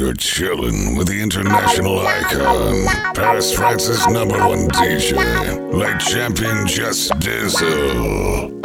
You're chilling with the international icon, Paris, France's number one DJ, like champion Just Dizle.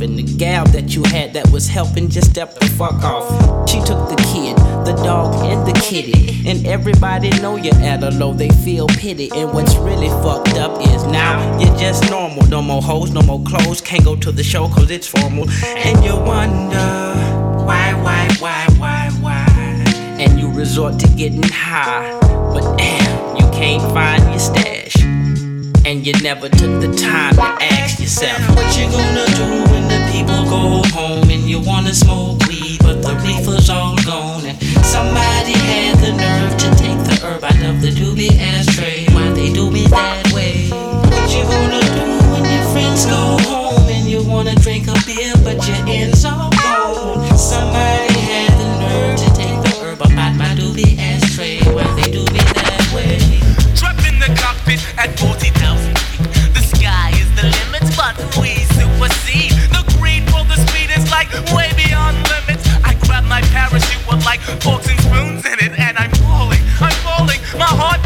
And the gal that you had that was helping just stepped the fuck off. She took the kid, the dog, and the kitty, and everybody know you're at a low. They feel pity, and what's really fucked up is now you're just normal. No more hoes, no more clothes. Can't go to the show cause it's formal. And you wonder why, why, why, why, why. And you resort to getting high. But damn, you can't find your stash. And you never took the time to ask yourself What you gonna do when the people go home And you wanna smoke weed but the reefer's all gone And somebody had the nerve to take the herb out of the doobie ashtray Why they do me that way. What you gonna do when your friends go home and you wanna drink a beer but your ends all gone? Somebody had the nerve to take the herb out my doobie ashtray. Why they do me that way? The cockpit at 40,000 forks and spoons in it, and I'm falling, I'm falling. My heart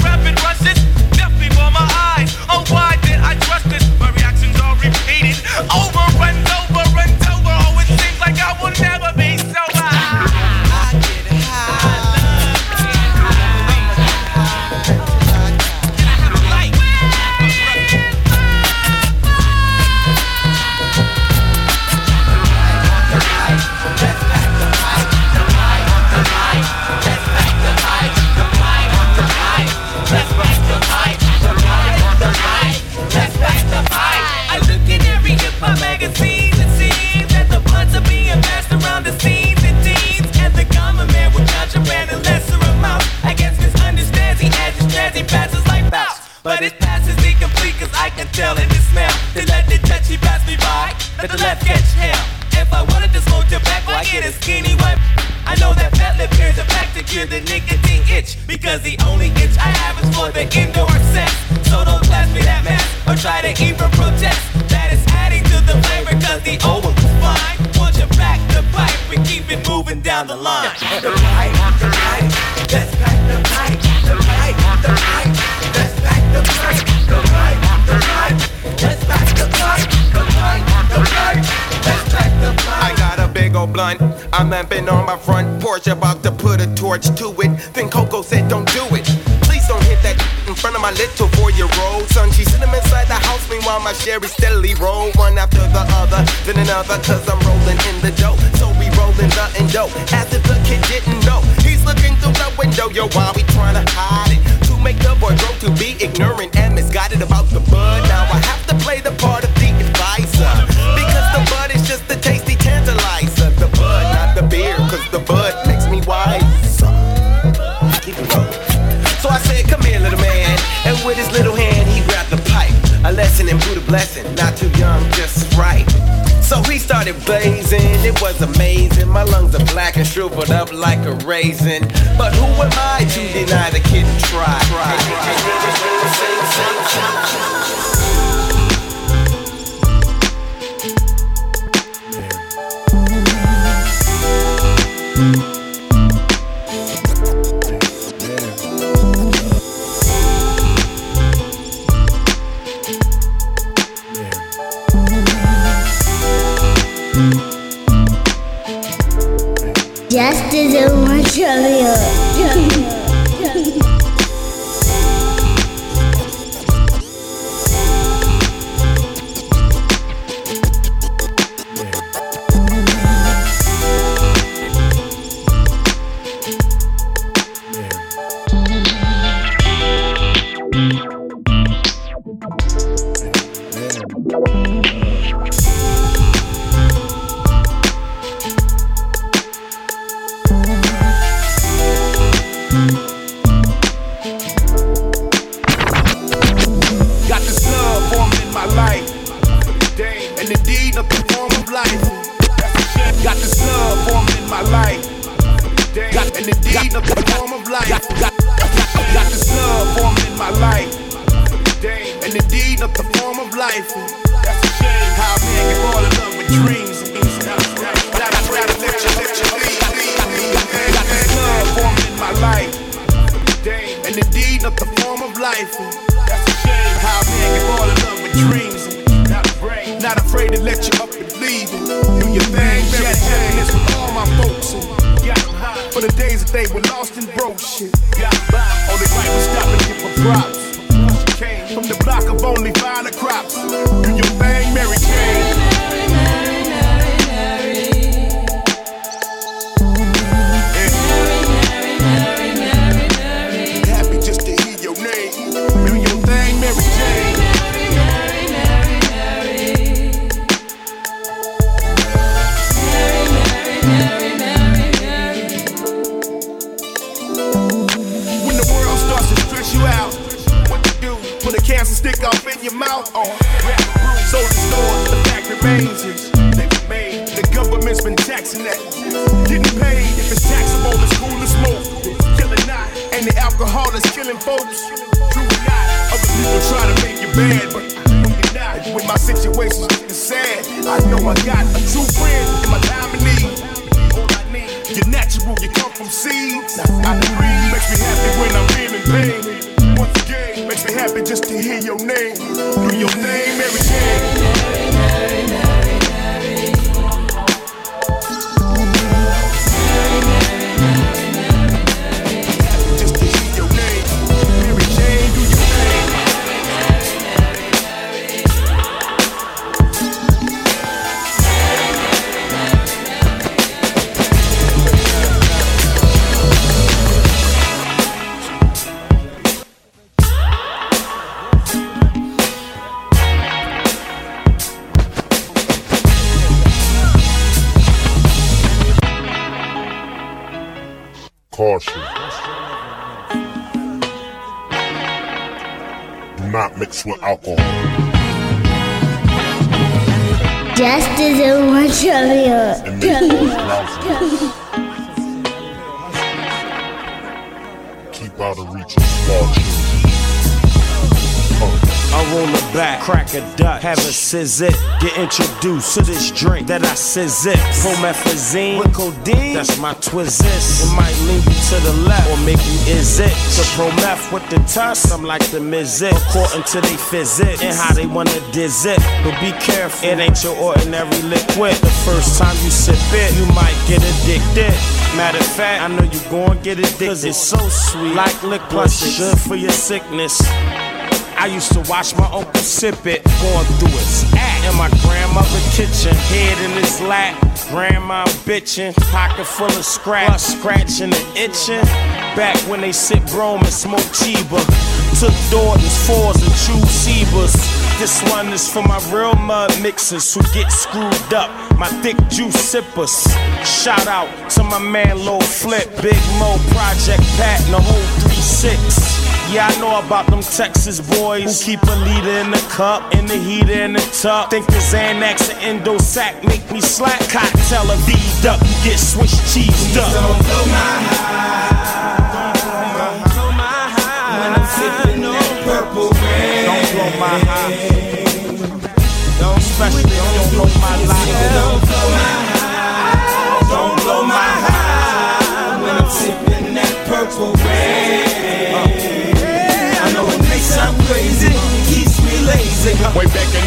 itch. Because the only itch I have is for the indoor sex. So don't class me that mess or try to even protest. That is adding to the flavor cause the old one was fine. Once you back the pipe, we keep it moving down the line. The right, the right Let's back the pipe, the right, the right Let's back the pipe, The right, the right let's pack the pipe. The pipe, the pipe. I got a big old blunt. I'm lamping on my front porch, about meanwhile my Chevy steadily roll one after the other, then another, cause I'm rolling in the dough. So we rolling the endo, as if the kid didn't know. He's looking through the window, yo, while we trying to hide it To make the boy grow to be ignorant started blazing, it was amazing. My lungs are black and shriveled up like a raisin. But who am I to deny the kid try, try. dropped. caution. Do not mix with alcohol. Just doesn't want to Keep out of reach of small children it. Back, crack a duck, have a scissor, get introduced to this drink that I it. Promethazine with codeine, that's my twist. It might lead you to the left or make you is it. So prometh with the tuss, I'm like the mizzit. According to they physics and how they wanna diz it. But be careful, it ain't your ordinary liquid. The first time you sip it, you might get addicted. Matter of fact, I know you gon' get addicted. Cause it's so sweet, like liquor, plus good for your sickness. I used to watch my uncle sip it, going through his act in my grandmother's kitchen. Head in his lap, grandma bitching, pocket full of scratch, scratching and itching. Back when they sip Rome and smoke Chiba, took Doriden's fours and chewed Sebas. This one is for my real mud mixers who get screwed up, my thick juice sippers. Shout out to my man Lil Flip, Big Moe, Project Pat, and the whole 3 6. Yeah, I know about them Texas boys who keep a leader in the cup, in the heater, in the tub. Think the Xanax and Endosac make me slack. Cocktail a V'd up, you get Swiss cheese up. Don't blow my high. Don't blow my high. When I'm sipping purple rain. Don't blow my high. Don't don't blow my life.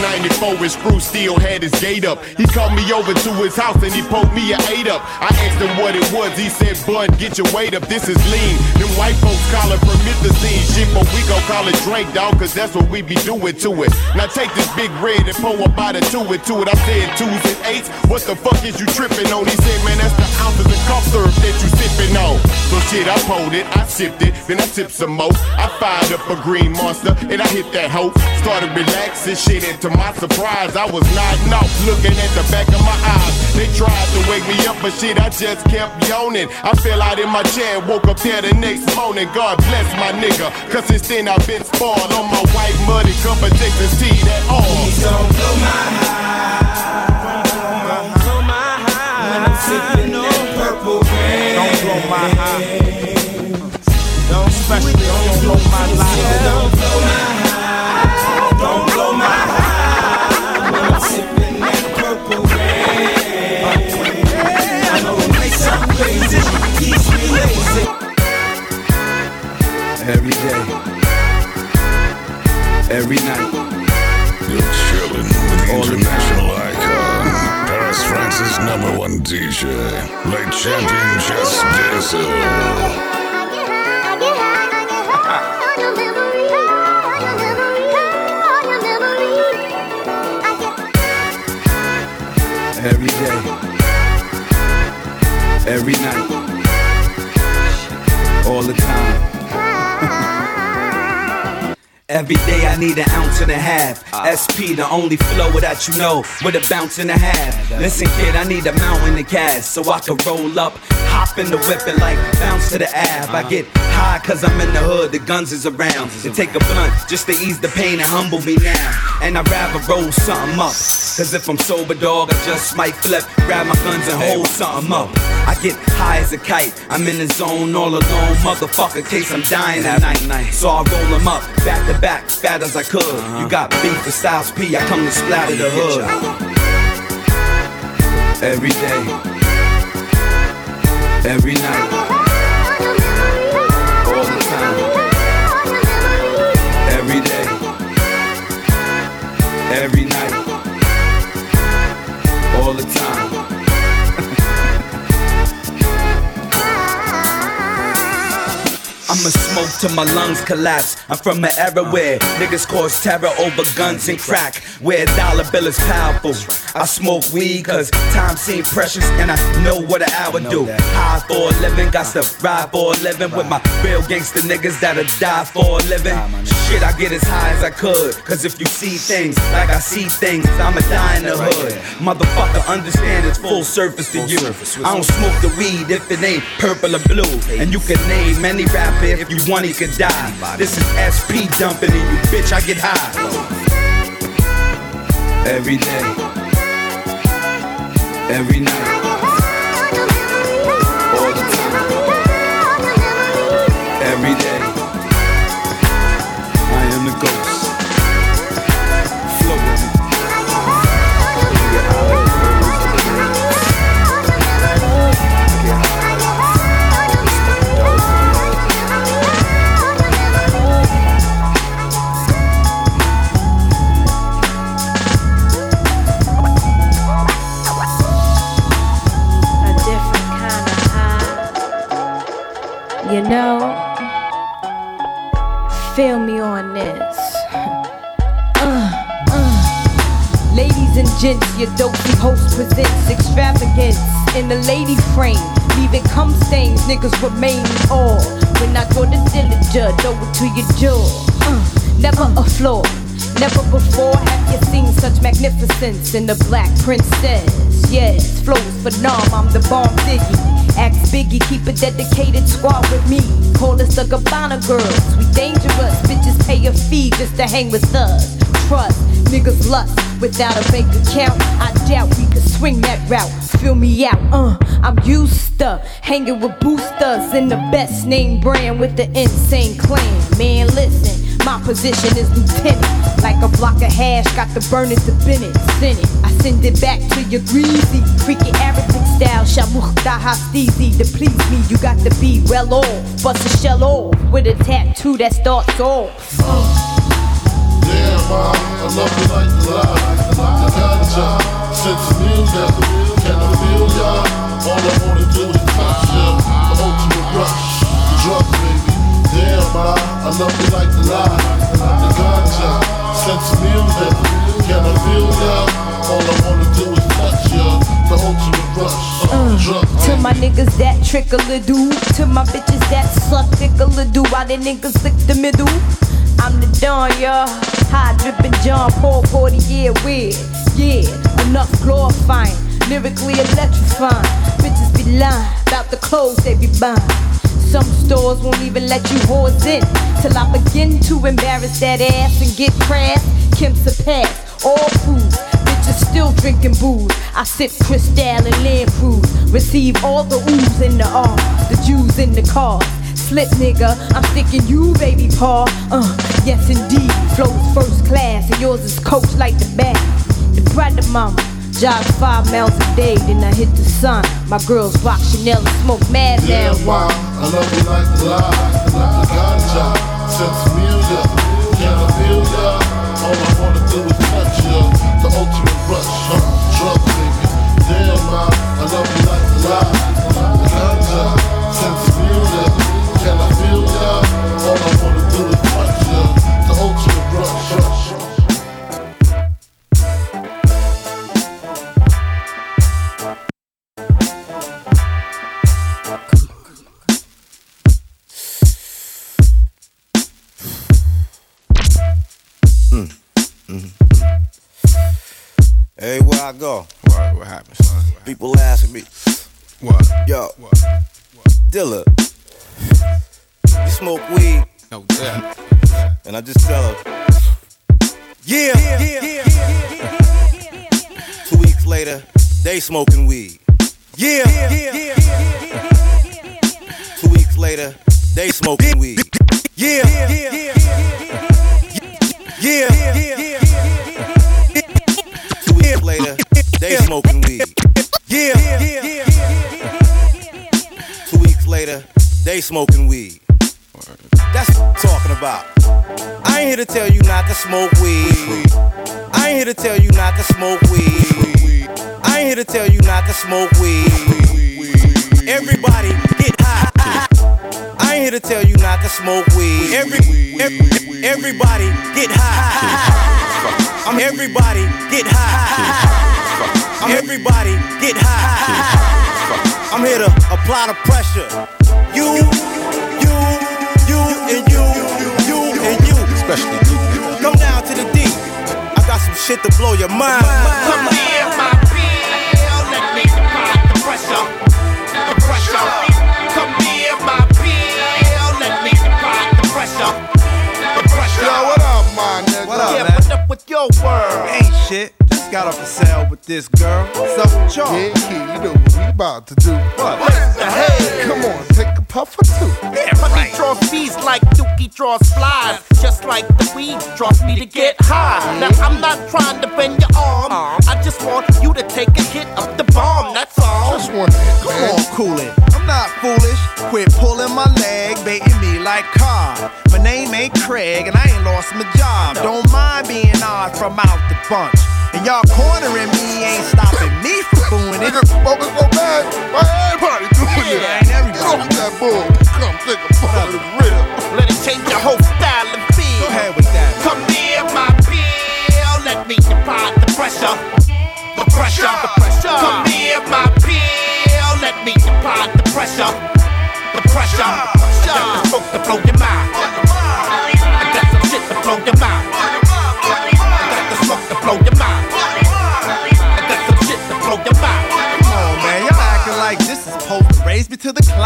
94 when Screw still had his gate up. He called me over to his house and he poked me an eight up. I asked him what it was. He said, Bud, get your weight up. This is lean. Them white folks call it promethazine shit, but we gon' call it drink, dog, cause that's what we be doing to it. Now take this big red and pour a two it to it. I said twos and eights. What the fuck is you tripping on? He said, man, that's the ounces of the cough syrup that you sipping on. So shit, I pulled it, I sipped it, then I sipped some more. I fired up a green monster and I hit that hoe. Started relaxing shit, and to my surprise, I was nodding off, looking at the back of my eyes. They tried to wake me up, but shit, I just kept yawning. I fell out in my chair and woke up there the next morning. God bless my nigga, cause since then I've been spoiled on my white muddy cup of Texas tea. That all. Please don't blow my high. Don't blow my high. When I'm sipping that purple rain. Don't blow my high. Don't especially don't blow my life. Don't blow my high. Every day, every night. You're chilling with the international icon. Paris France's number one DJ. Late champion Just Dizle. Every day, every night, all the time. Every day I need an ounce and a half. SP, the only flow that you know, with a bounce and a half. Listen, kid, I need a mountain of cash so I can roll up, hop in the whip and like bounce to the ab. I get high cause I'm in the hood, the guns is around. To take a blunt just to ease the pain and humble me now. And I'd rather roll something up. Cause if I'm sober, dog, I just might flip, grab my guns and hold something up. I get high as a kite, I'm in the zone all alone, motherfucker, case I'm dying at night. So I roll them up, back to back, fat as I could. You uh-huh. got beef for Styles P, I come to splatter the hood. Every day, every night, I'ma smoke till my lungs collapse. I'm from an era where niggas cause terror over guns and crack. Where a dollar bill is powerful. I smoke weed cause time seems precious and I know what an hour do. High for a living, got to ride for a living with my real gangster niggas that'll die for a living. Shit, I get as high as I could. Cause if you see things like I see things, I'ma die in the hood. Motherfucker, understand it's full surface to you. I don't smoke the weed if it ain't purple or blue. And you can name any rapper if you want, he could die. This is SP dumping in you, bitch. I get high. Every day, every night, feel me on this. Uh, uh. Ladies and gents, your dopey host presents extravagance in the lady frame. Leaving cum stains, niggas remain all. When I go to Dillinger, throw it to your jaw. Uh, never a flaw. Never before have you seen such magnificence in the black princess. Yes, flows for numb, I'm the bomb diggy. Ask Biggie, keep a dedicated squad with me. Call us the Gabbana girls. We dangerous, bitches pay a fee just to hang with us. Trust, niggas lust without a bank account. I doubt we could swing that route. Fill me out, uh, I'm used to hanging with boosters in the best name brand with the insane clan. Man, listen, my position is lieutenant. Like a block of hash, got the burner to Bennett. Send it, I send it back to your greasy. Freaky Arabic style, Shamukh Dahastizi. To please me, you got to be well off. Bust a shell off with a tattoo that starts off. Mom, I love you like the lie. The ganja, music, I feel ya? All I wanna do is touch ya. The ultimate rush, the drug baby. Damn, mom, I love you like the lie. The ganja, music, I feel ya? All I wanna do is touch ya. The ultimate rush, uh, To my niggas that trickle a do, to my bitches that suck tickle a do, while they niggas lick the middle. I'm the Don, y'all. High dripping John Paul 40 year weird. Yeah, enough glorifying, lyrically electrifying. Bitches be lying about the clothes they be buying. Some stores won't even let you whores in till I begin to embarrass that ass and get crass. Kim's a pass, all food. Still drinking booze. I sip Cristal and Land Cruise. Receive all the oohs and the ahs, the Jews in the car. Slip nigga, I'm sticking you, baby paw. Uh, yes indeed. Flow is first class, and yours is coach like the bag. The brother mama. Jog five miles a day, then I hit the sun. My girls rock Chanel and smoke mad Yeah, now. mom, I love you like the lie. The ganja, since music, can I feel ya? All I wanna do is touch ya. Rush, huh? Drug. Damn, mom, I love you like lie. Everywhere I go, What, what happened, son? people ask me, What? yo, Dilla, you smoke weed? No, yeah. And I just tell her, yeah. Two weeks later, they smoking weed. Yeah. Two weeks later, they smoking weed. Yeah. Yeah. Two weeks later, they smoking weed. Yeah. Two weeks later, they smoking weed. That's what I'm talking about. I ain't here to tell you not to smoke weed. I ain't here to tell you not to smoke weed. I ain't here to tell you not to smoke weed. Everybody get high. I ain't here to tell you not to smoke weed. Every, every everybody get high. I'm everybody get high. I'm everybody get high. I'm here to apply the pressure. You, you, you, and you, you, and you. Especially you. Come down to the D. I got some shit to blow your mind. Your world? Ain't shit. Just got off the cell with this girl. So up with y'all? Yeah, kid, you know what we about to do. What? What the hell? Come on, take a puff or two. Yeah, money draws bees like Dookie draws flies. Just like the weed draws me to get high. Now, I'm not trying to bend your arm. Uh-huh. I just want you to take a hit of the bomb, that's all. Just one hit, Come man. on, cool it. I'm not foolish. Quit pulling my leg, baiting me like car. My name ain't Craig, and I ain't lost my job. Don't mind being odd from out the bunch. And y'all cornering me ain't stopping me from doing it. Nigga, smoking so bad, why everybody doing it? Yeah, ain't everybody. Get off that bull. Come take a puff of the real. Let it change your whole style and feel. Go ahead with that. Come near my pill. Let me apply the pressure.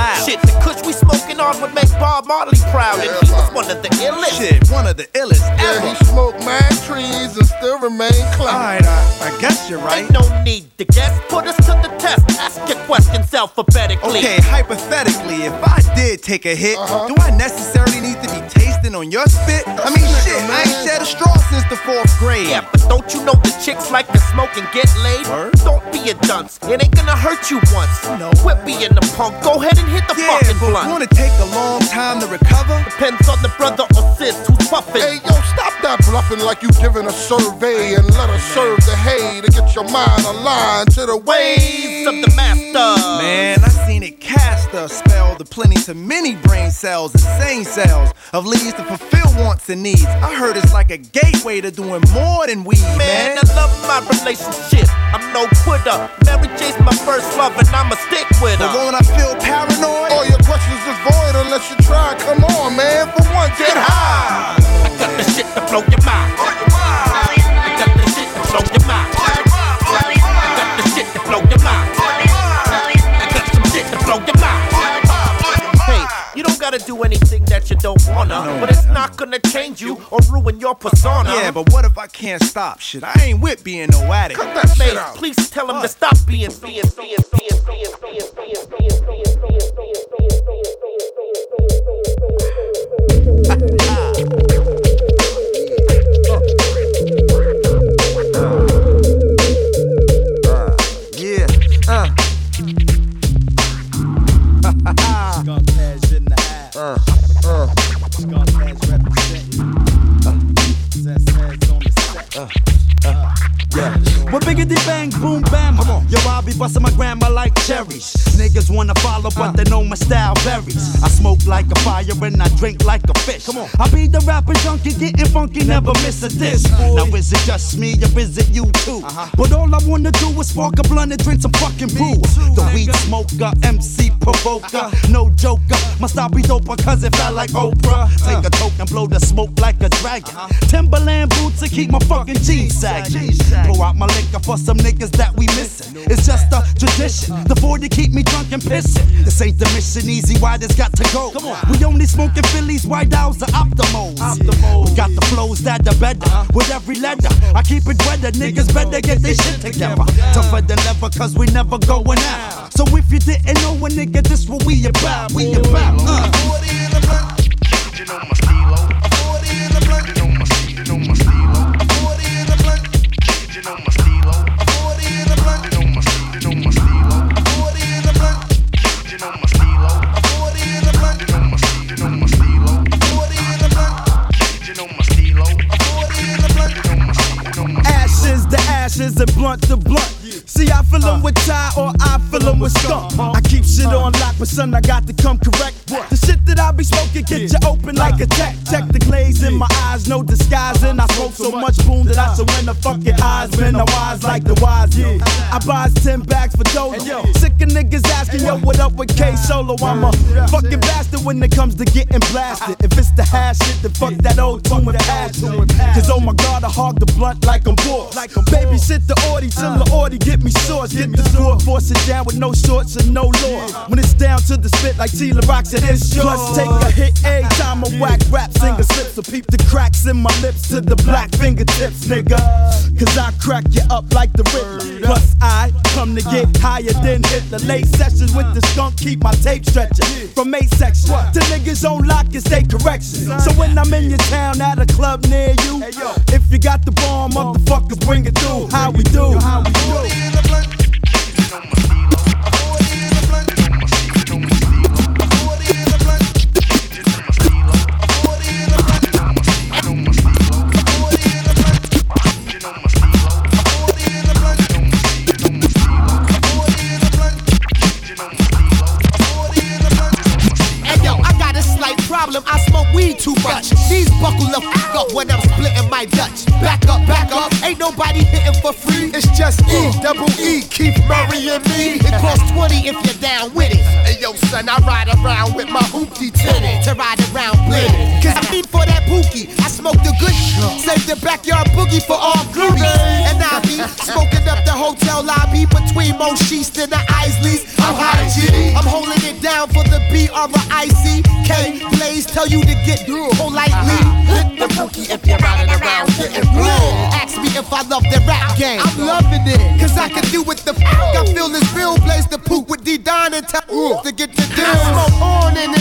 It to the clouds. Shit, the kush we smoking on would make Bob Marley proud, and he was one of the illest. Shit, one of the illest Yeah, ever. he smoked mad trees and still remain clean. Alright, I, I guess you're right. Ain't no need to guess. Put us to the test. Ask your questions alphabetically. Okay, hypothetically, if I did take a hit, uh-huh. do I necessarily need to be tasting on your spit? I mean, shit, I ain't shed a straw since the fourth grade. Yeah, but don't you know the chicks like to smoke and get laid? Don't be a dunce. It ain't gonna hurt you once. No. Quit being the punk. Go ahead and hit the Yeah, fucking but blunt. wanna take a long time to recover? Depends on the brother or sis who's puffing. Hey, yo, stop that bluffing like you giving a survey and let us serve the hay to get your mind aligned to the ways of the master. Man, I seen it cast a spell to plenty to many brain cells, insane cells of leads to fulfill wants and needs. I heard it's like a gateway to doing more than weed, Man, man. I love my relationship. I'm no quitter. Mary J's my first love, and I'ma stick with her. But won't I feel paranoid? All your questions is void unless you try. Come on, man. For one, get high. I got the shit to blow your mind. Wanna, but it's not gonna change you or ruin your persona. Yeah, but what if I can't stop? Shit, I ain't with being no addict. Cut that shit out. please tell him to stop being, being, being, being, being, being, being, being, being, Yeah, biggity bang, boom, bam. Come on. Yo, I'll be busting my grandma like cherries. Niggas wanna follow, but they know my style varies. I smoke like a fire and I drink like a fish. Come on. I be the rapper junkie, getting funky, never miss a diss. Now is it just me or is it you too? Uh-huh. But all I wanna do is spark a blunt and drink some fucking brew. The weed smoker, MC provoker, no joker. My style be doper cause it felt like Oprah. Uh-huh. Take a toke and blow the smoke like a dragon. Uh-huh. Timberland boots to keep my fucking jeans sagging. Pour out my liquor for some niggas that we missing. It's just a tradition. The 40 keep me drunk and pissin'. This ain't the mission easy, why this got to go? Come on. We only smoking Phillies, white owls, or Optimos. We got the flows that are better with every letter. I keep it weather, niggas better get their shit together. Tougher than ever, cause we never going out. So if you didn't know a nigga, this what we about. We about, uh. Ashes ashes and blunt to blunt. See, I fill 'em with tie or I fill 'em with skunk. I keep shit on lock, but son, I got to come correct. The shit that I be smoking get you open like a tech. Check the glaze in my eyes, no disguising. I smoke so much boom that I surrender fucking eyes. Man, I wise like the wise, Yeah. I buys 10 bags for dough. Sick of niggas asking, yo, what up with K Solo? I'm a fucking bastard when it comes to getting blasted. If it's the hash shit, then fuck that old tune with the ass. Cause oh my god, I hog the blunt like I'm bored. Baby, shit the Audi till the Audi get me swords. Get the sword, force it down with no shorts and no law. When it's down to the spit like Tila rocks it is yours. Plus, take a hit every time I whack rap singer slips. So peep the cracks in my lips to the black fingertips, nigga. Cause I crack you up like the Riddler. Plus, I come to get higher than Hitler. Late sessions with the skunk, keep my tape stretching. From eight section to niggas on lock and state correction. So when I'm in your town at a club near you, if you got the bomb, motherfuckers bring it through. How we do? How we do? The B R I C K. Blaze tell you to get through politely. Uh-huh. Hit the bookie if you're riding around getting blue. Ask me if I love the rap uh-huh. game. I'm loving it. Cause I can do what the fuck I feel this real. Blaze the poop with D Don and tell to get the deal. Smoke on and, and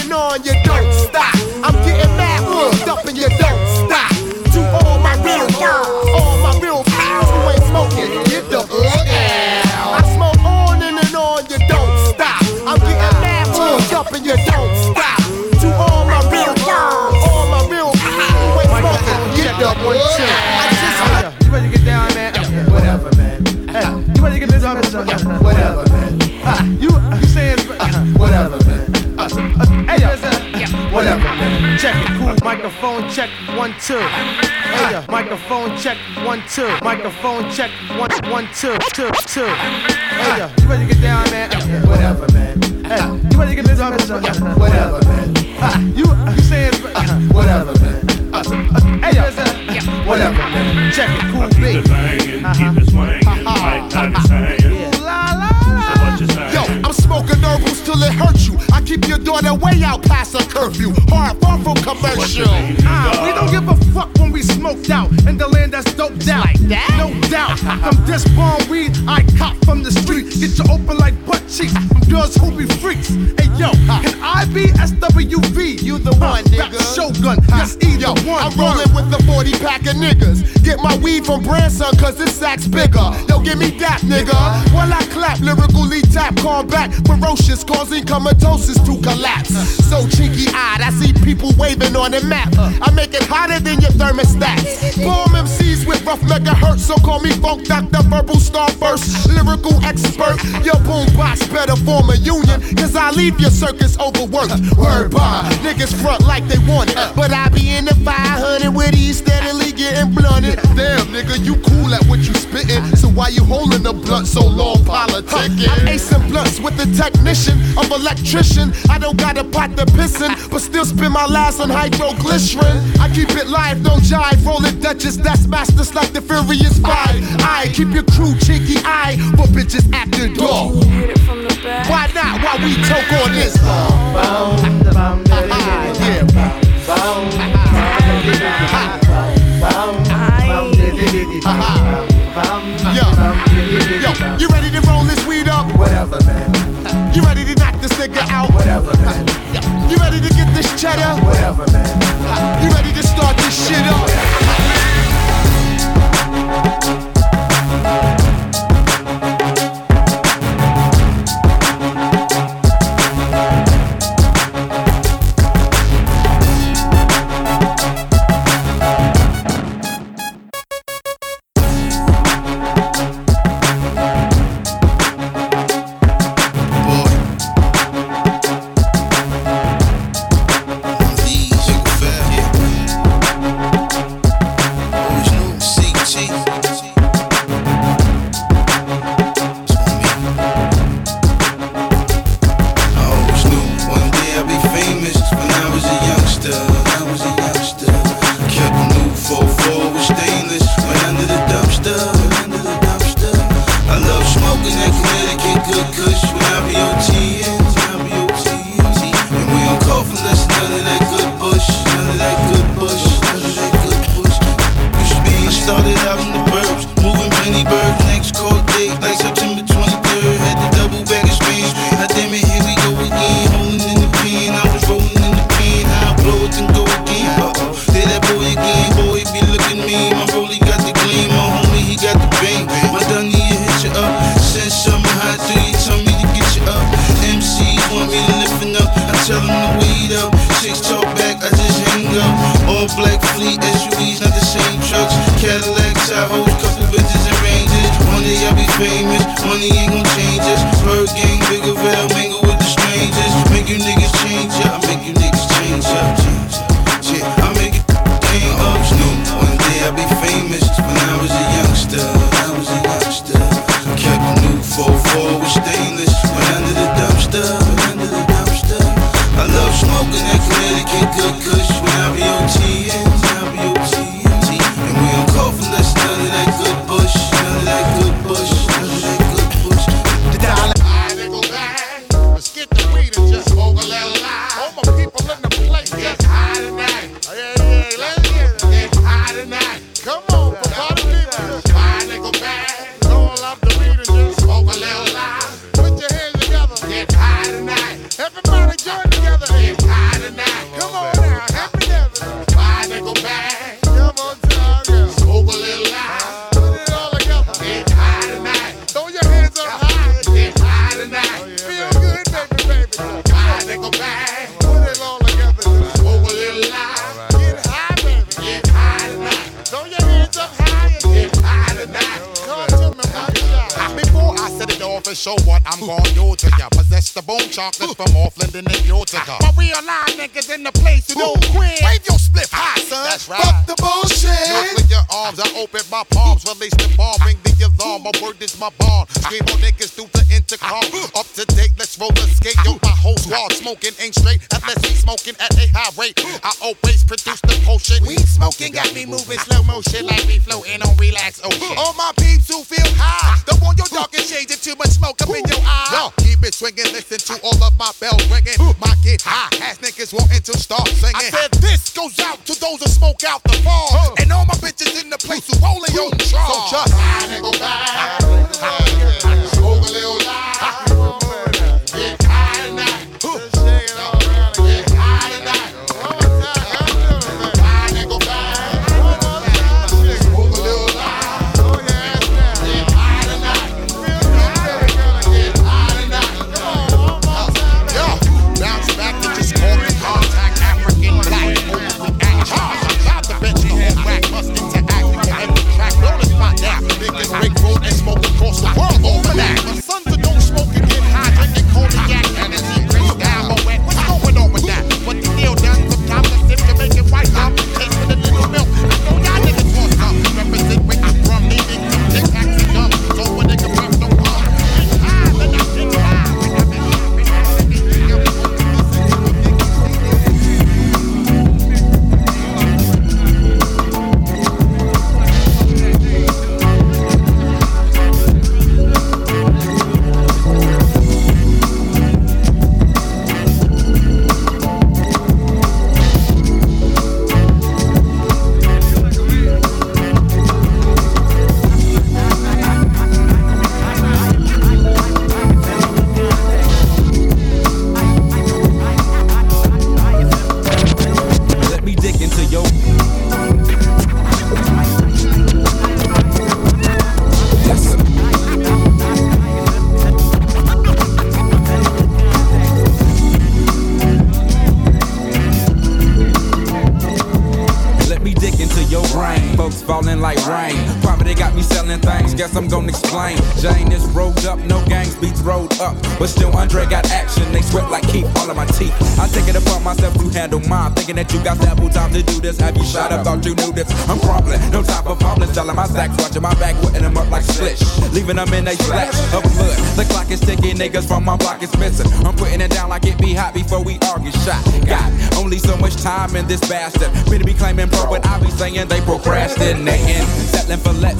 Microphone check, one, two. Microphone check, one, one, two, two, two. Hey, yo. You ready to get down, man? Whatever, man. Hey, you ready to get this on? Whatever, man. You, uh, you saying? Uh, uh-huh, whatever, man. Uh, hey, yo. Whatever, man. Check it, cool. Keep it banging, keep it uh-huh. swinging, like I'm saying. Yo, I'm smoking herbals till it hurts you. I keep your daughter way out past her curfew. Hard far from commercial. Ah, we don't give a fuck when we smoked out in the land that's doped out. Like that? No doubt. From this bomb weed I cop from the street. Get you open like butt cheeks from girls who be freaks. Hey yo, can I be SWV? You the one, nigga. Shogun, yes, either one. I'm rolling with the 40 pack of niggas. Get my weed from Branson, cause this sack's bigger. Yo, give me that, nigga. While I clap, lyrically tap, combat, ferocious, causing comatosis to collapse. So cheeky eyed, I see people waving on the map. I make it hotter than your thermostats. Bomb MCs with rough megahertz, so call me Funk Doctor, verbal star first. Lyrical expert, your boombox better form a union, cause I leave your circus overworked. Word by, niggas front like they want it, but I be in the 500 with these steadily getting blunted. Damn, nigga, you cool at what you spittin'. So why you holding the blunt so long, politicking? I'm blunts with the technician of electrician. I don't got a pot to pissin', but still spend my last on hydroglycerin. I keep it live, don't jive. Rolling Duchess, that's masters like the Furious Five. I keep your crew cheeky eye for bitches acting dog. Why not? Why we choke on this? Yo, yo, you ready to roll this weed up? Whatever, man. You ready to knock this nigga out? Whatever, man. You ready to get this cheddar? Whatever, man. You ready to start this shit up? Your eye. Yo, keep it swinging, listen to all of my bells ringing. My get high, ass niggas wanting to start singing. I said this goes out to those who smoke out the fall, and all my bitches in the place who rolling on falling like rain. Poverty got me selling things. Guess I'm gonna explain. Jane is rolled up, no gangs beats rolled up. But still, Andre got action. They sweat like Keith, all of my teeth. I take it upon myself to handle mine. Thinking that you got ample time to do this. Have you shot up? Thought you knew this. I'm crumbling. No time for fumbling. Selling my stacks. Watching my back. Putting them up like slish. Leaving them in a splash of blood. The clock is ticking. Niggas from my block is missing. I'm putting it down like it be hot before we argue. Shot. Got only so much time in this bastard. Better be claiming pro, but I be saying they procrastinating. Settling for less.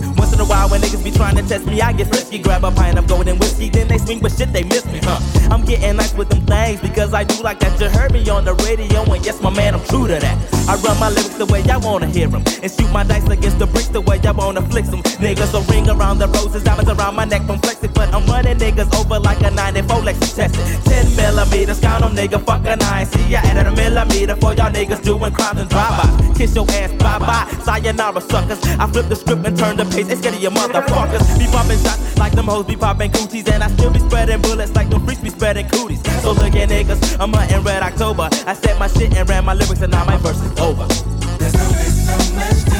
to the while when niggas be trying to test me, I get frisky. Grab a pint of golden whiskey, then they swing, but shit, they miss me, huh? I'm getting nice with them things because I do like that. You heard me on the radio, and yes, my man, I'm true to that. I run my lyrics the way I wanna hear them and shoot my dice against the bricks the way I wanna flick them. Niggas a ring around the roses, diamonds around my neck, don't flex it, but I'm running niggas over like a 94 Lexus tested. 10 millimeters, count 'em, nigga, fuck a nine. See, I added a millimeter for y'all niggas doing crimes and drive-bys. Kiss your ass, bye bye. Sayonara, suckers. I flip the script and turn the page. It's your motherfuckers. Be popping shots like them hoes be popping cooties, and I still be spreading bullets like them freaks be spreading cooties. So look at niggas, I'm hunting red October. I said my shit and ran my lyrics, and now my verse is over. There's much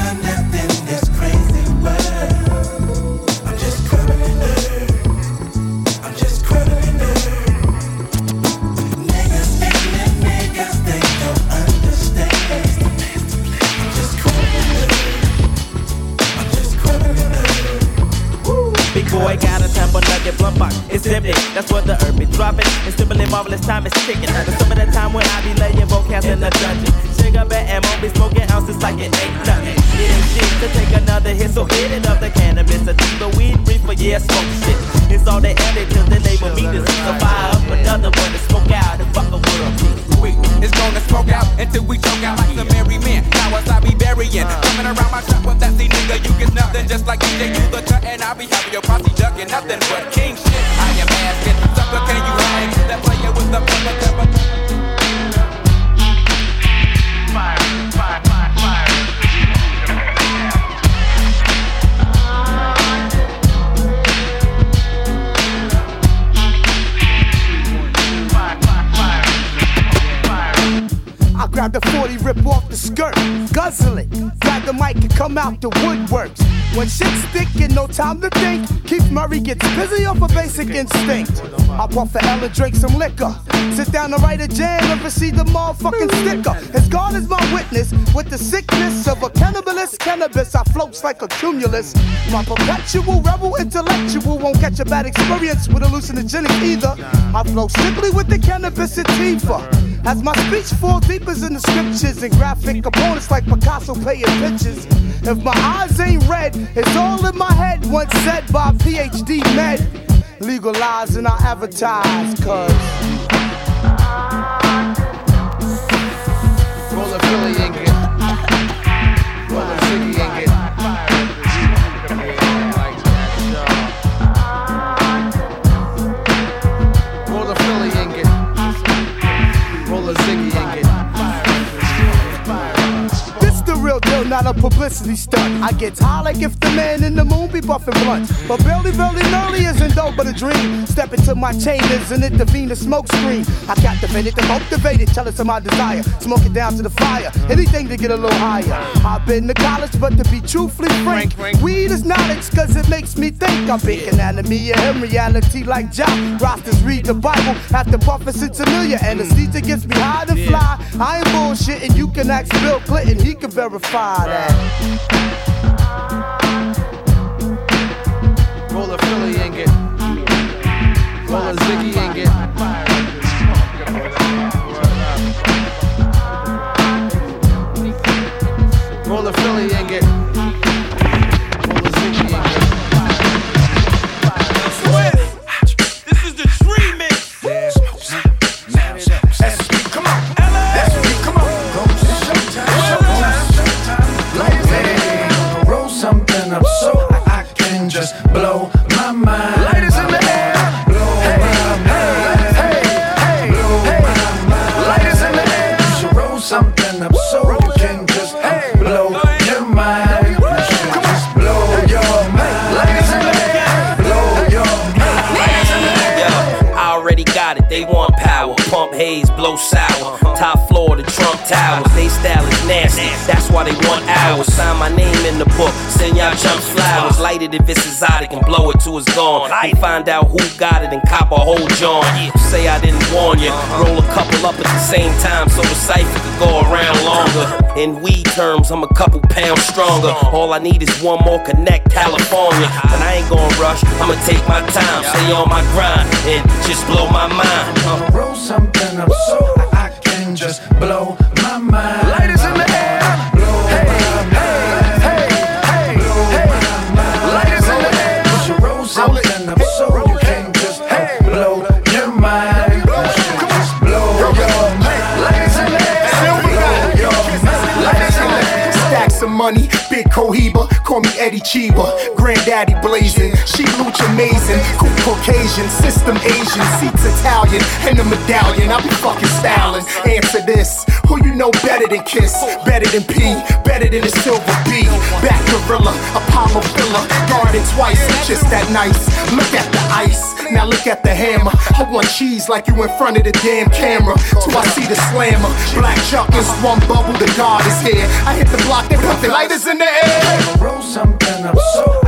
Big boy got a temper nugget blunt box It's empty. That's where the herb be dropping. It's simply marvelous time is ticking. The some of the time when I be laying vocals in the dungeon. Cigarette and won't be smoking ounces like it ain't nothing. It ain't shit to take another hit, so hit it up the cannabis. I the weed reefer, yeah, smoke shit. It's all they added till they label me to the fire up another one to smoke out and fuck a world. We is gonna smoke out until we choke out like the merry men. Flowers I be burying. Coming around my trap with that see nigga, you get nothing. Just like DJ do the cut, and I be having your posse ducking nothing but king shit. I am asking, sucker, can you hang? That player with the public fire, fire, fire. I grab the 40, rip off the skirt, guzzle it. Grab the mic and come out the woodworks. When shit's thick and no time to think, Keith Murray gets busy off a basic instinct. I puff the L and drink some liquor. Sit down and write a jam and receive the motherfucking sticker. As God is my witness, with the sickness of a cannibalist cannabis, I floats like a cumulus. My perpetual rebel intellectual won't catch a bad experience with hallucinogenic either. I flow simply with the cannabis sativa. As my speech falls deeper in the scriptures and graphic components like Picasso paying pictures. If my eyes ain't red, it's all in my head. Once said by PhD med. Legalize and I advertise, cuz. Roll a not a publicity stunt. I get high like if the man in the moon be buffing blunt. But barely, barely, barely isn't dope but a dream. Step into my chambers and intervene the smoke screen. I captivated the motivated, jealous of my desire. Smoke it down to the fire, anything to get a little higher. I've been to college, but to be truthfully frank, weed is knowledge cause it makes me think. I'm big anatomy of him, reality like John. Rosters read the Bible, after puffing it's familiar. Anesthesia gets me high to fly. I ain't bullshitting, you can ask Bill Clinton, he can verify that. Roll a Philly and get. Roll a Ziggy and get. Roll a Philly and get. Is. That's why they want hours. Sign my name in the book. Send y'all chumps flowers. Light it if it's exotic and blow it till it's gone. We find out who got it and cop a whole joint. Say I didn't warn you. Uh-huh. Roll a couple up at the same time so the cipher could go around longer. Uh-huh. In weed terms, I'm a couple pounds stronger. All I need is one more connect California. Uh-huh. And I ain't gonna rush. I'ma take my time. Stay on my grind and just blow my mind. Roll something up so I can just blow big Cohiba, call me Eddie Chiba. Granddaddy blazing, she lucha amazing. Cool Caucasian, system Asian, seats Italian, and the medallion. I be fucking styling. Answer this, who you know better than Kiss? Better than P, better than the Silver B. Back Gorilla, Apollo Villa, guarded twice, just that nice. Look at the ice, now look at the hammer. I want cheese like you in front of the damn camera. Till I see the slammer. Black Chuck is one bubble, the God is here. I hit the block, they put the lighters in the air. Roll something so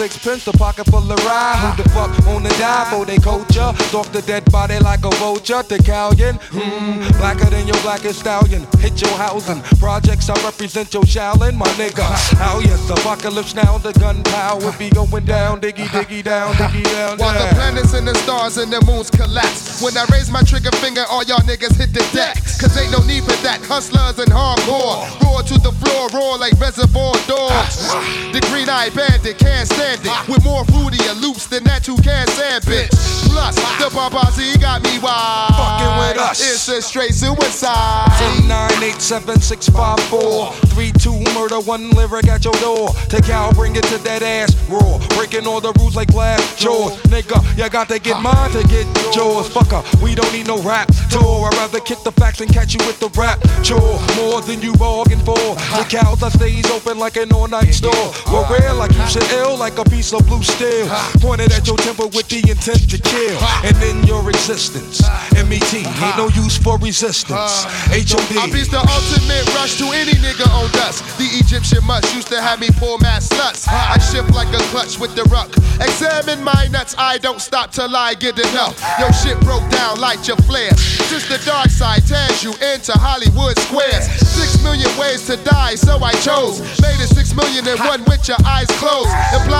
sixpence, a pocket full of rye. Who the fuck wanna die for they culture? Stalk the dead body like a vulture. The galleon, hmm, blacker than your blackest stallion. Hit your housing. Projects, I represent your Shaolin, my nigga. How yes, apocalypse now, the gunpowder be going down, diggy, diggy down, diggy down. While the planets and the stars and the moons collapse. When I raise my trigger finger, all y'all niggas hit the deck. Cause ain't no need for that. Hustlers and hardcore. Roar to the floor, roar like reservoir dogs. The green eyed bandit can't stand it. With more fruitier loops than that you can stand, bitch. Plus, the paparazzi got me wild. Fucking with us. It's a straight suicide. 987-654 3-2 murder, one lyric at your door. Take out, bring it to that ass raw. Breaking all the rules like glass jaws. Nigga, you got to get mine to get yours. Fucker, we don't need no rap tour. I'd rather kick the facts and catch you with the rap chore. More than you bargained for. The cows I stays open like an all-night store. Well, rare like you should ill, like a piece of blue steel. Pointed at your temple with the intent to kill. And in your existence, MET ain't no use for resistance. I HOD. beats the ultimate rush to any nigga on dust. The Egyptian must used to have me pull mass sluts. I shift like a clutch with the ruck. Examine my nuts, I don't stop till I get enough. Your shit broke down, light your flare. Since the dark side tears you into Hollywood squares. Six million ways to die, so I chose. Made it six million and one with your eyes closed. And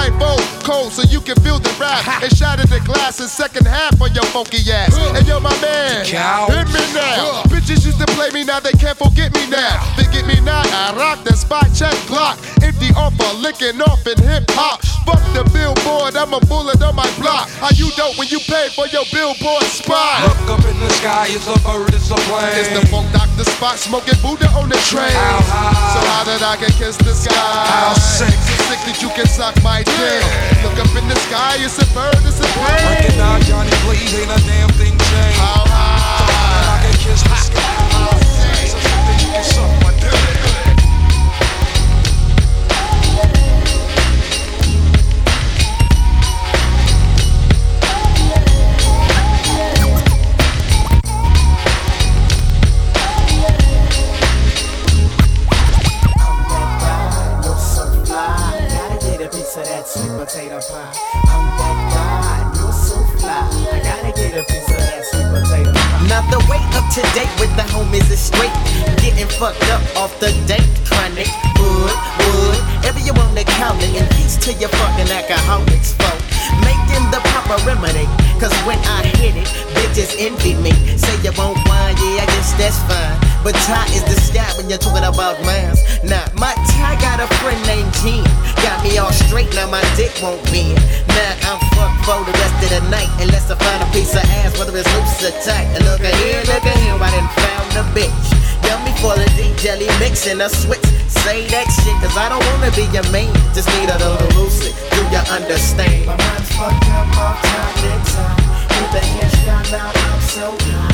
cold, so you can feel the rap. And shatter the glass in second half on your funky ass. And yo, my man, hit me now. Bitches used to play me, now they can't forget me now. They get me now, I rock the spot check block. Empty offer, licking off in hip hop. Fuck the billboard, I'm a bullet on my block. How you dope when you pay for your billboard spot? Look up in the sky, it's a bird, it's a plane. It's the funk doctor Spock, smoking Buddha on the train. How So how did I get kiss the sky? How sick? So sick that you can suck my dick. Look up in the sky, it's a bird, it's a plane. Recognize Johnny Blaze, ain't a damn thing changed. How high? I can kiss the sky. How sick? So sick that you can suck I gotta get sweet potato. Now the way up to date with the homies is straight. Getting fucked up off the date. Chronic, wood, wood. Ever you wanna count it. And peace to your fucking alcoholics, folk. Making the proper remedy. Cause when I hit it, bitches envy me. Say you won't wine, yeah, I guess that's fine. But Ty is the sky when you're talking about mines. Nah, my Ty got a friend named Gene. Got me all straight, now my dick won't bend. Now I'm fucked for the rest of the night. Unless I find a piece of ass, whether it's loose or tight. And look at here, look at here, I done found a bitch. Yummy full of D jelly mixing a switch. Say that shit, cause I don't wanna be your main. Just need a little lucid. Do you understand? My mind's fucked up off time time. With the hands hairstyle now, I'm so high.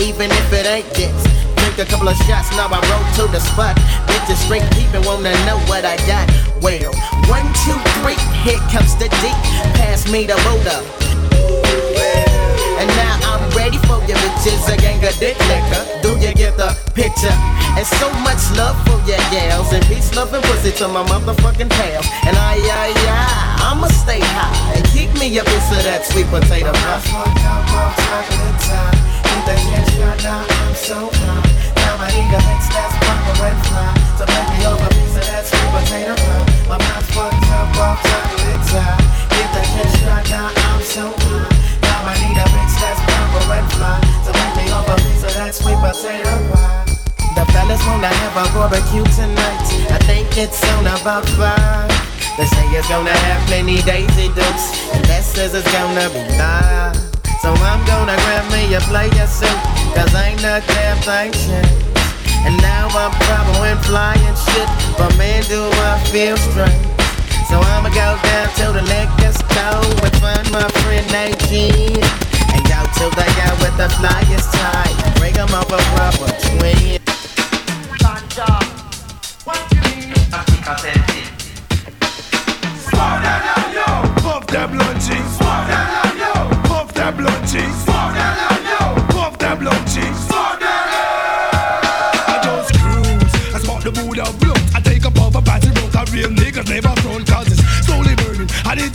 Even if it ain't gets. Drink a couple of shots, now I roll to the spot. Bitches straight peeping, wanna know what I got. Well, one, two, three, here comes the D. Pass me the Buddha. And now I'm ready for your bitches, a gang of dick liquor. Do you get the picture? And so much love for your gals, and peace, love, and pussy to my motherfucking pals. And I, I, I, I'ma stay high and keep me a piece of that sweet potato now, I'm so high. A mix that's proper and fly. So make me over a piece sweet potato pie. My mind's fucked up off chocolate time. With the hairstyle now, I'm so high. Now I need a mix that's proper and fly. So make me over a piece sweet potato pie. The fellas wanna have a barbecue tonight. I think it's on about five. They say it's gonna have plenty Daisy Dukes, and that says it's gonna be live. So I'm gonna grab me a player suit, cause ain't no damn thing. And now I'm following flying shit, but man, do I feel strange. So I'ma go down to the liquor store and find my friend Nadine. And go to the guy with the flyest tie, bring him a rubber twin. Puff that blunt cheese. Puff that blunt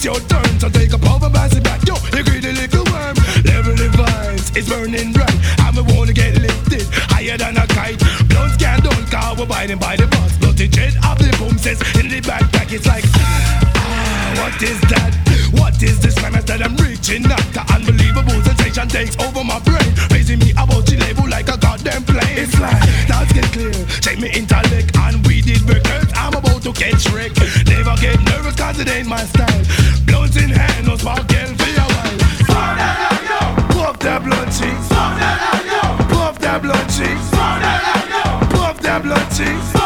it's your turn to take a puff of batty back. Yo, you greedy little worm. Level the. It's burning bright. And we wanna get lifted higher than a kite. Blunts can't done cause we're biting by the bus. Bloody jet of the boom says in the backpack. It's like, ah, what is that? What is this premise that I'm reaching at? The unbelievable sensation takes over my brain, raising me about the level like a goddamn plane. It's like thoughts get clear, check me intellect, and we did records. I'm about to get trick. 'Cause it ain't my style. Blunts in hand, no sparkle for a while. Puff that blunt cheese. Puff that blunt cheese. Puff that blunt cheese.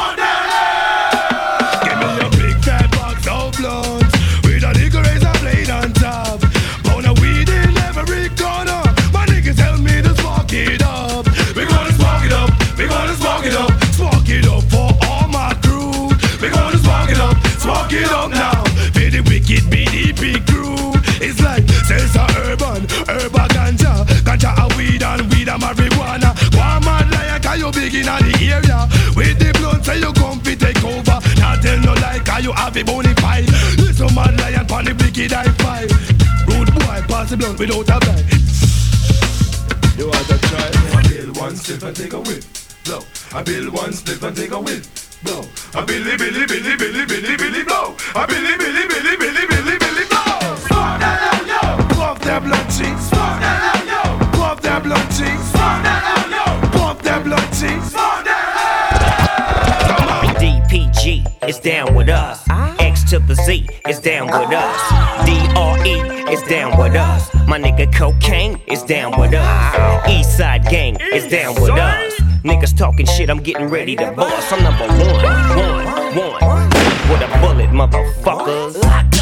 Big in the area. With the blunt say you come fi take over. Now tell no like how you have a bony fight. Listen mad lion pon the wicked high five. Rude boy pass the blunt without a bite. You want to try? I build one slip and take a whip. Blow. I build one slip and take a whip. Blow. I billy billy billy billy billy down with us. DRE is down with us. My nigga Cocaine is down with us. Eastside Gang is down with us. Niggas talking shit, I'm getting ready to bust. I'm number one, one, one. With a bullet, motherfuckers.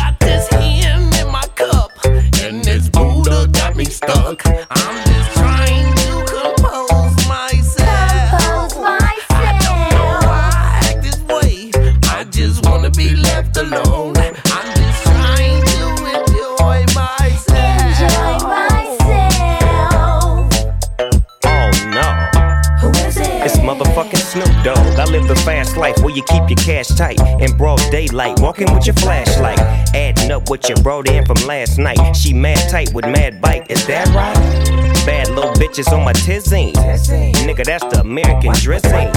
You keep your cash tight in broad daylight, walking with your flashlight, adding up what you brought in from last night. She mad tight with mad bite, is that right? Bad little bitches on my tizine. Nigga, that's the American dressing.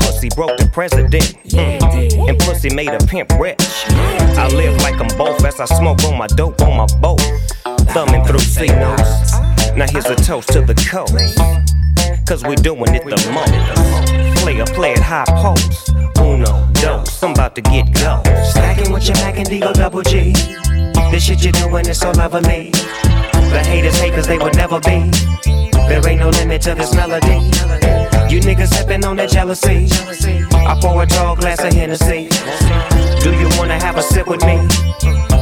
Pussy broke the president, mm. and pussy made a pimp rich. I live like I'm both as I smoke on my dope on my boat, thumbing through C notes. Now here's a toast to the coast. Cause we doing it the most. Play a play at high post. Uno, dos, I'm about to get go. Stacking with your Mac and Deagle double G. This shit you're doing is so lovely. The haters hate cause they would never be. There ain't no limit to this melody. You niggas sipping on that jealousy. I pour a tall glass of Hennessy. Do you wanna have a sip with me?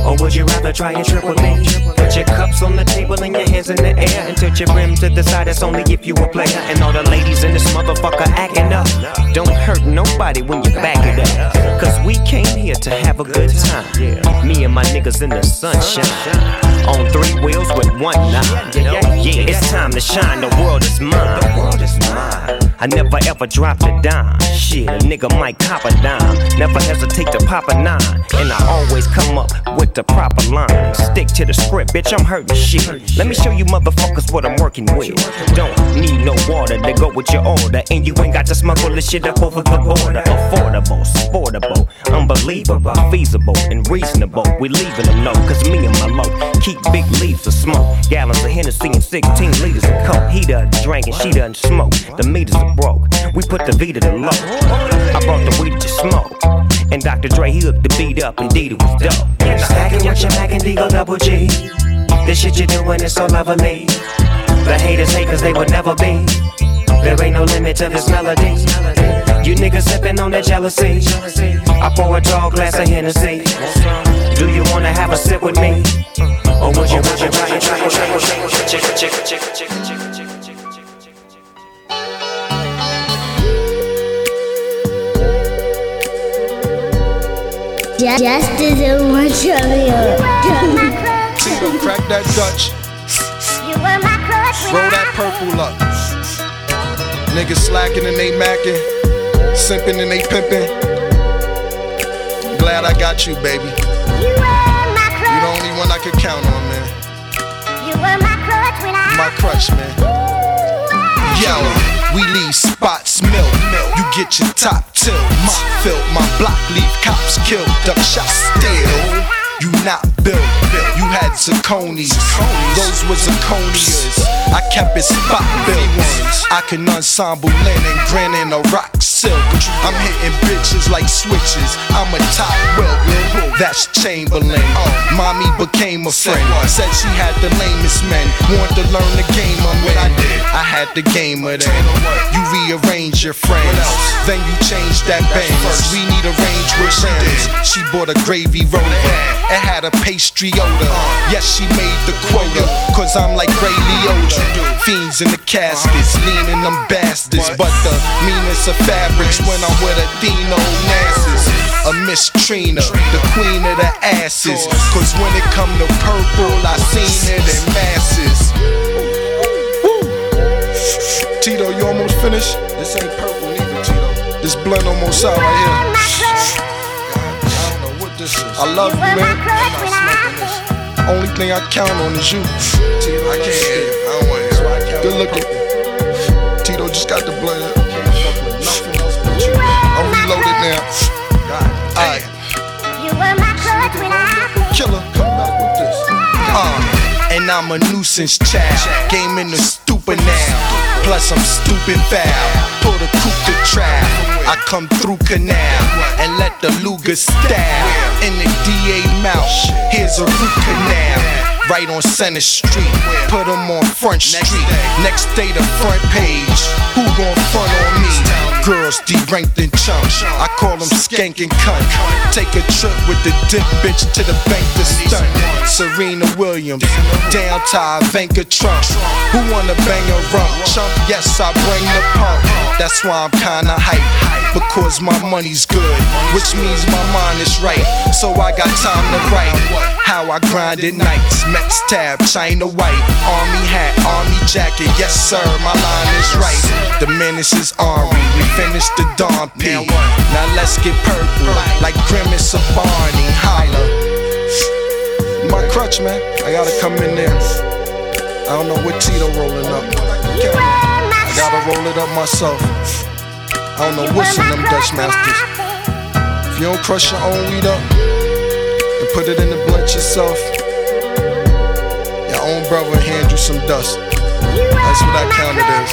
Or would you rather try and trip with me? Put your cups on the table and your hands in the air and tilt your rim to the side. That's only if you a player. And all the ladies in this motherfucker acting up. Don't hurt nobody when you back it up. Cause we came here to have a good time. Me and my niggas in the sunshine. On three wheels with one nine. Yeah, yeah, it's time to shine. The world is mine. The world is mine. I never ever dropped a dime. Shit, a nigga might cop a dime. Never hesitate to pop a nine. And I always come up with the proper line. Stick to the script, bitch, I'm hurting shit. Let me show you motherfuckers what I'm working with. Don't need no water to go with your order. And you ain't got to smuggle this shit up over the border. Affordable, sportable, unbelievable, feasible, and reasonable. We leaving them low, cause me and my low keep eight big leaves of smoke. Gallons of Hennessy and 16 liters of coke. He done drank and she done smoke. The meters are broke. We put the V to the low. I brought the weed to smoke. And Dr. Dre, he hooked the beat up, indeed it was dope. Stacking with your Mac and Deagle double G. This shit you're doing is so lovely. The haters hate cause they would never be. There ain't no limit to this melody. You niggas sipping on that jealousy. I pour a tall glass of Hennessy. Do you wanna have a sip with me? Or would you, would you, would you, try, try, try, chick, chick, chick, chick, chick, chick. Just, just as a one trivia. Tito, crack that Dutch. Roll that purple up. Niggas slacking and they macking. Simping and they pimping. Glad I got you, baby. You the only one I could count on, man. You were my crutch, man. Yo, we leave spots milk. You get your top tilt. My filth, my block leave cops killed. Duck shot still. You not built, you had zirconies. Those were zirconias. I kept it spot built. I can ensemble linen, grinning a rock silk. I'm hitting bitches like switches. I'm a top wilt. That's Chamberlain. Mommy became a friend. Said she had the lamest men. Wanted to learn the game I'm in. I did. I had the game of them. You rearrange your friends. Then you change that Benz. We need a range with rims. She bought a gravy rover. It had a pastry odor. Yes, she made the quota. Cause I'm like Ray Liotta. Fiends in the caskets, leaning them bastards. But the meanest of fabrics when I'm with Athena Onassis. A Miss Trina, the queen of the asses. Cause when it come to purple, I seen it in masses. Tito, you almost finished? This ain't purple neither, Tito. This blend almost out right here. I love you, man. Only thing I count on is you. Tito, I can't hear you. I don't want to hear Good looking. Tito just got the blend. I'm reloaded now. Alright. Killer, come back with this. Uh, and I'm a nuisance child. Game in the stupid now. Plus I'm stupid foul. Pull the coupe to trap. I come through canal and let the Luger stab in the DA mouth. Here's a root canal. Right on Center Street, put 'em on Front Street. Next day, the front page. Who gon' front on me? Girls deranked and chumps. I call them skank and cunt. Take a trip with the dip bitch to the bank to stunt. Serena Williams, down to Ivanka Trump. Who wanna bang a rump? Chump, yes, I bring the pump. That's why I'm kinda hype. Because my money's good, which means my mind is right. So I got time to write. How I grind at nights. Mets tab, China white. Army hat, army jacket. Yes, sir, my line is right. The menace is army. We finished the Dom P. Now let's get purple. Like Grimace or Barney. Holla. My crutch, man. I gotta come in there. I don't know what Tito rolling up. I gotta roll it up myself. I don't know what's in them Dutch Masters. If you don't crush your own weed up and put it in the blunt yourself, your own brother hand you some dust. That's what that counted is.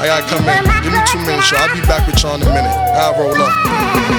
I gotta come in. Give me two minutes, y'all. I'll be back with y'all in a minute. I'll roll up.